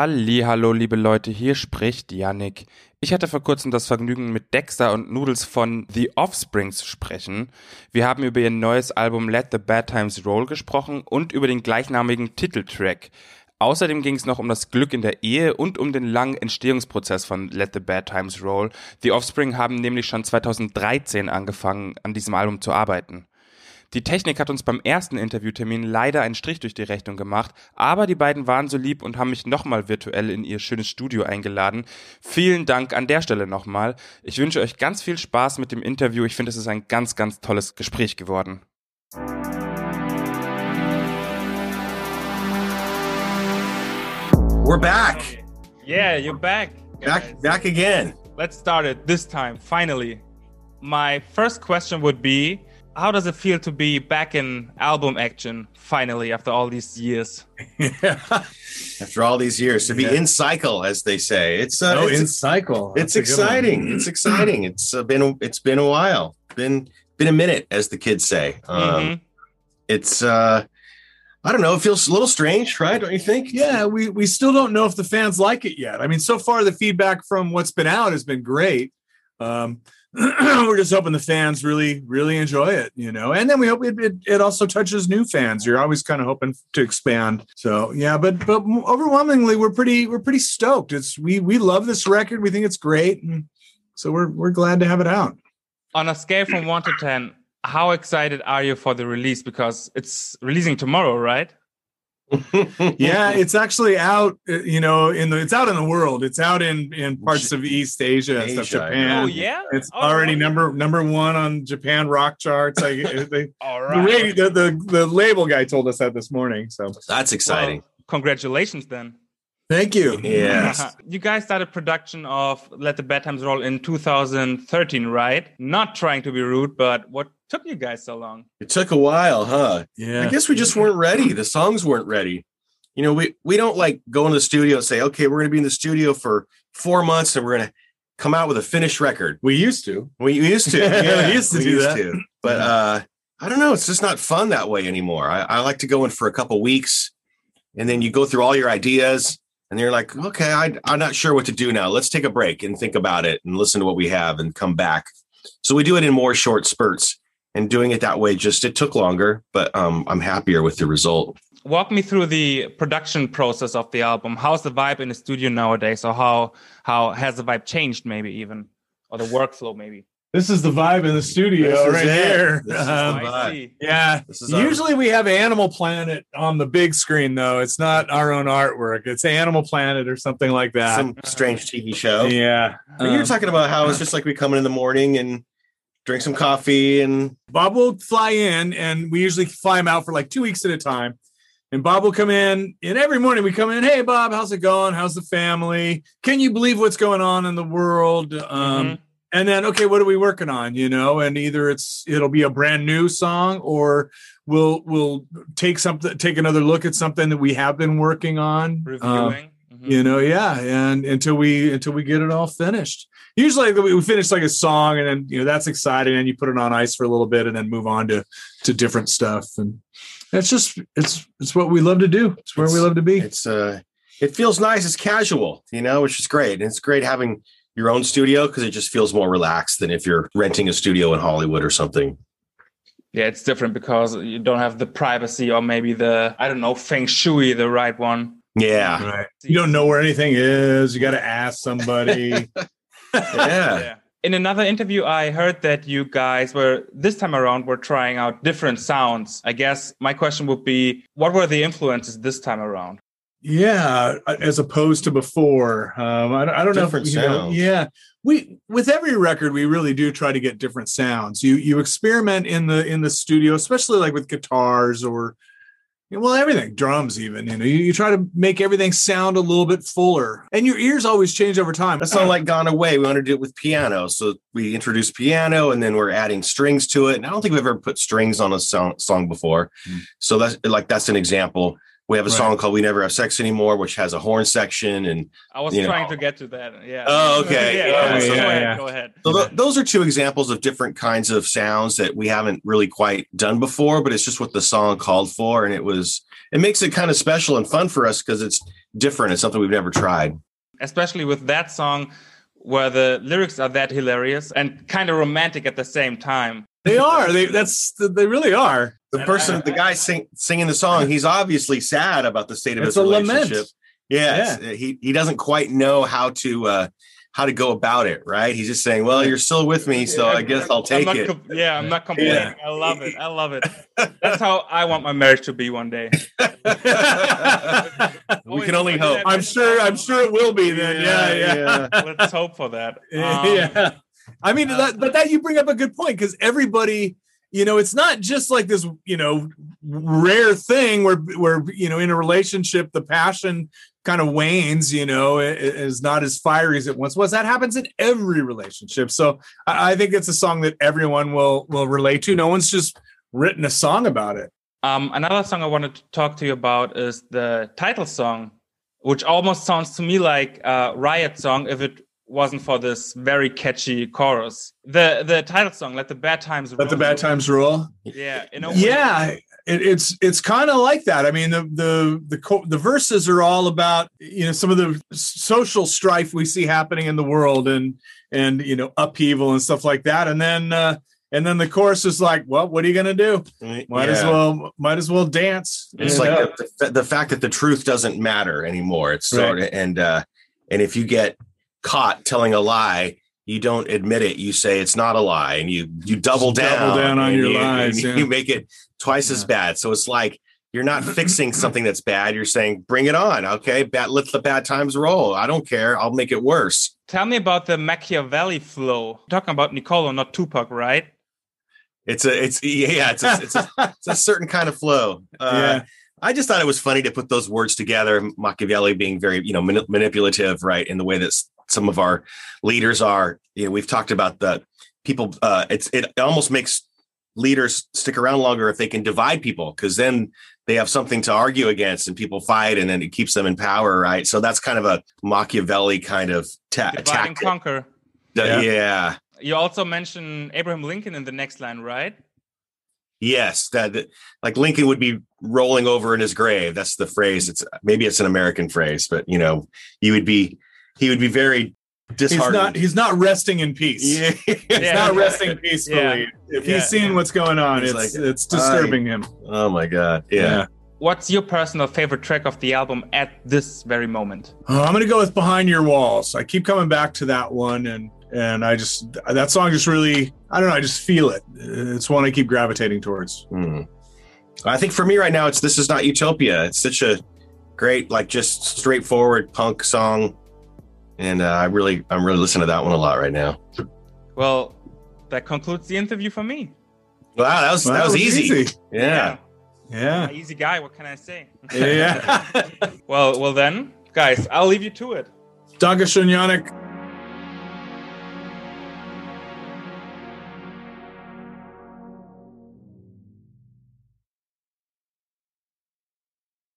Hallo, liebe Leute, hier spricht Yannick. Ich hatte vor kurzem das Vergnügen, mit Dexter und Noodles von The Offspring zu sprechen. Wir haben über ihr neues Album Let the Bad Times Roll gesprochen und über den gleichnamigen Titeltrack. Außerdem ging es noch um das Glück in der Ehe und um den langen Entstehungsprozess von Let the Bad Times Roll. The Offspring haben nämlich schon 2013 angefangen, an diesem Album zu arbeiten. Die Technik hat uns beim ersten Interviewtermin leider einen Strich durch die Rechnung gemacht, aber die beiden waren so lieb und haben mich nochmal virtuell in ihr schönes Studio eingeladen. Vielen Dank an der Stelle nochmal. Ich wünsche euch ganz viel Spaß mit dem Interview. Ich finde, es ist ein ganz, ganz tolles Gespräch geworden. We're back. Yeah, you're back. Back back again. Let's start it this time, finally. My first question would be how does it feel to be back in album action finally after all these years? after all these years to be yeah. in cycle, as they say, it's uh, oh, it's, in cycle. That's it's exciting. It's exciting. It's uh, been it's been a while. Been been a minute, as the kids say. Um, mm-hmm. It's uh, I don't know. It feels a little strange, right? Don't you think? Yeah, we we still don't know if the fans like it yet. I mean, so far the feedback from what's been out has been great. Um, we're just hoping the fans really really enjoy it you know? And then we hope it, it, it also touches new fans. You're always kind of hoping to expand. So yeah but but overwhelmingly we're pretty we're pretty stoked. It's we we love this record. We think it's great and so we're we're glad to have it out. On a scale from 1 to 10 how excited are you for the release? Because it's releasing tomorrow right yeah, it's actually out. Uh, you know, in the it's out in the world. It's out in in parts of East Asia, Asia. stuff, Japan. Oh yeah, it's oh, already right. number number one on Japan rock charts. Like they, All right. the, the, the the label guy told us that this morning. So that's exciting. Well, congratulations, then. Thank you. Yes. you guys started production of Let the Bad Times Roll in 2013, right? Not trying to be rude, but what took you guys so long? It took a while, huh? Yeah. I guess we just weren't ready. The songs weren't ready. You know, we we don't like go into the studio and say, okay, we're gonna be in the studio for four months and we're gonna come out with a finished record. We used to. We used to. Yeah, we used to we do used that. To. But uh I don't know, it's just not fun that way anymore. I, I like to go in for a couple weeks and then you go through all your ideas and you're like, okay, I, I'm not sure what to do now. Let's take a break and think about it and listen to what we have and come back. So we do it in more short spurts and doing it that way just it took longer but um, i'm happier with the result walk me through the production process of the album how's the vibe in the studio nowadays or how how has the vibe changed maybe even or the workflow maybe this is the vibe in the studio right here. Um, yeah. Usually our... we have Animal Planet on the big screen, though. It's not our own artwork. It's Animal Planet or something like that. Some strange TV show. Yeah. Um, you're talking about how it's just like we come in in the morning and drink some coffee and Bob will fly in and we usually fly him out for like two weeks at a time. And Bob will come in and every morning we come in, hey Bob, how's it going? How's the family? Can you believe what's going on in the world? Um, mm-hmm. and then okay, what are we working on? You know, and either it's it'll be a brand new song or we'll we'll take something take another look at something that we have been working on. Reviewing. Um, Mm-hmm. You know, yeah, and until we until we get it all finished. Usually we finish like a song and then you know that's exciting and you put it on ice for a little bit and then move on to to different stuff and it's just it's it's what we love to do. It's where it's, we love to be. It's uh it feels nice. It's casual, you know, which is great. And it's great having your own studio because it just feels more relaxed than if you're renting a studio in Hollywood or something. Yeah, it's different because you don't have the privacy or maybe the I don't know feng shui, the right one. Yeah. Right. You don't know where anything is. You got to ask somebody. yeah. yeah. In another interview, I heard that you guys were this time around were trying out different sounds. I guess my question would be, what were the influences this time around? Yeah, as opposed to before. Um, I, I, don't different know. If, you know, yeah, we with every record we really do try to get different sounds. You you experiment in the in the studio, especially like with guitars or well everything drums even you know you, you, try to make everything sound a little bit fuller and your ears always change over time. That's not like gone away we wanted to do it with piano so we introduced piano and then we're adding strings to it and i don't think we've ever put strings on a song, song before. Mm. so that's like that's an example we have a right. song called "We Never Have Sex Anymore," which has a horn section, and I was trying know. to get to that. Yeah. Oh, okay. yeah, yeah, yeah, so, yeah, Go ahead. So th- those are two examples of different kinds of sounds that we haven't really quite done before, but it's just what the song called for, and it was. It makes it kind of special and fun for us because it's different It's something we've never tried. Especially with that song where the lyrics are that hilarious and kind of romantic at the same time. They are. They that's they really are. The person, the guy sing, singing the song, he's obviously sad about the state of It's his relationship. Yeah, he he doesn't quite know how to uh, how to go about it. Right? He's just saying, "Well, you're still with me, so I guess I'll take it." com- yeah, I'm not complaining. Yeah. I love it. I love it. That's how I want my marriage to be one day. we can only hope. I'm sure. I'm sure it will be then. Yeah, yeah. Let's hope for that. Um, yeah. I mean, that, but that you bring up a good point because everybody, you know, it's not just like this, you know, rare thing where where you know in a relationship the passion kind of wanes. You know, is not as fiery as it once was. That happens in every relationship. So I, I think it's a song that everyone will will relate to. No one's just written a song about it. Um, another song I wanted to talk to you about is the title song, which almost sounds to me like a Riot song if it wasn't for this very catchy chorus. The the title song, "Let the Bad Times Let the bad times roll. Yeah, you know. yeah it, it's it's kind of like that. I mean the the the co- the verses are all about you know some of the social strife we see happening in the world and and you know upheaval and stuff like that. And then uh and then the chorus is like well what are you gonna do? Might as well might as well dance. It's You like the, the, the fact that the truth doesn't matter anymore. It's sort of and uh, and if you get caught telling a lie, you don't admit it. You say it's not a lie, and you you double Just down, double down on your you, lies, yeah. You make it twice as bad. So it's like you're not fixing something that's bad. You're saying, "Bring it on, okay? Bad, let the bad times roll. I don't care. I'll make it worse." Tell me about the Machiavelli flow. Talking about Nicolo, not Tupac, right? It's a it's yeah it's a, it's a, it's a certain kind of flow. Uh, yeah I just thought it was funny to put those words together. Machiavelli being very, you know, mani- manipulative, right, in the way that s- some of our leaders are. You know, we've talked about the people. Uh, it's it almost makes leaders stick around longer if they can divide people, because then they have something to argue against, and people fight, and then it keeps them in power, right? So that's kind of a Machiavelli kind of ta- Divide and tactic. conquer. Yeah. Yeah. yeah. You also mention Abraham Lincoln in the next line, right? Yes, that, that- like Lincoln would be rolling over in his grave. That's the phrase. It's maybe it's an American phrase, but you know, you would be he would be very he's not he's not resting in peace yeah. he's Yeah. not resting peacefully Yeah. if Yeah. he's seeing what's going on He's it's like, it's disturbing him Oh my god. Yeah. What's your personal favorite track of the album at this very moment? Oh, I'm gonna go with "Behind Your Walls." I keep coming back to that one, and and I just that song just really I don't know I just feel it. It's one I keep gravitating towards. Hmm. I think for me right now, it's this is not utopia. It's such a great, like just straightforward punk song, and uh, I really I'm really listening to that one a lot right now. Well, that concludes the interview for me. Wow, that was Well, that was easy. Yeah. Yeah, Easy guy, what can I say? yeah. Well, well then, guys, I'll leave you to it. Danke schön, Yannick.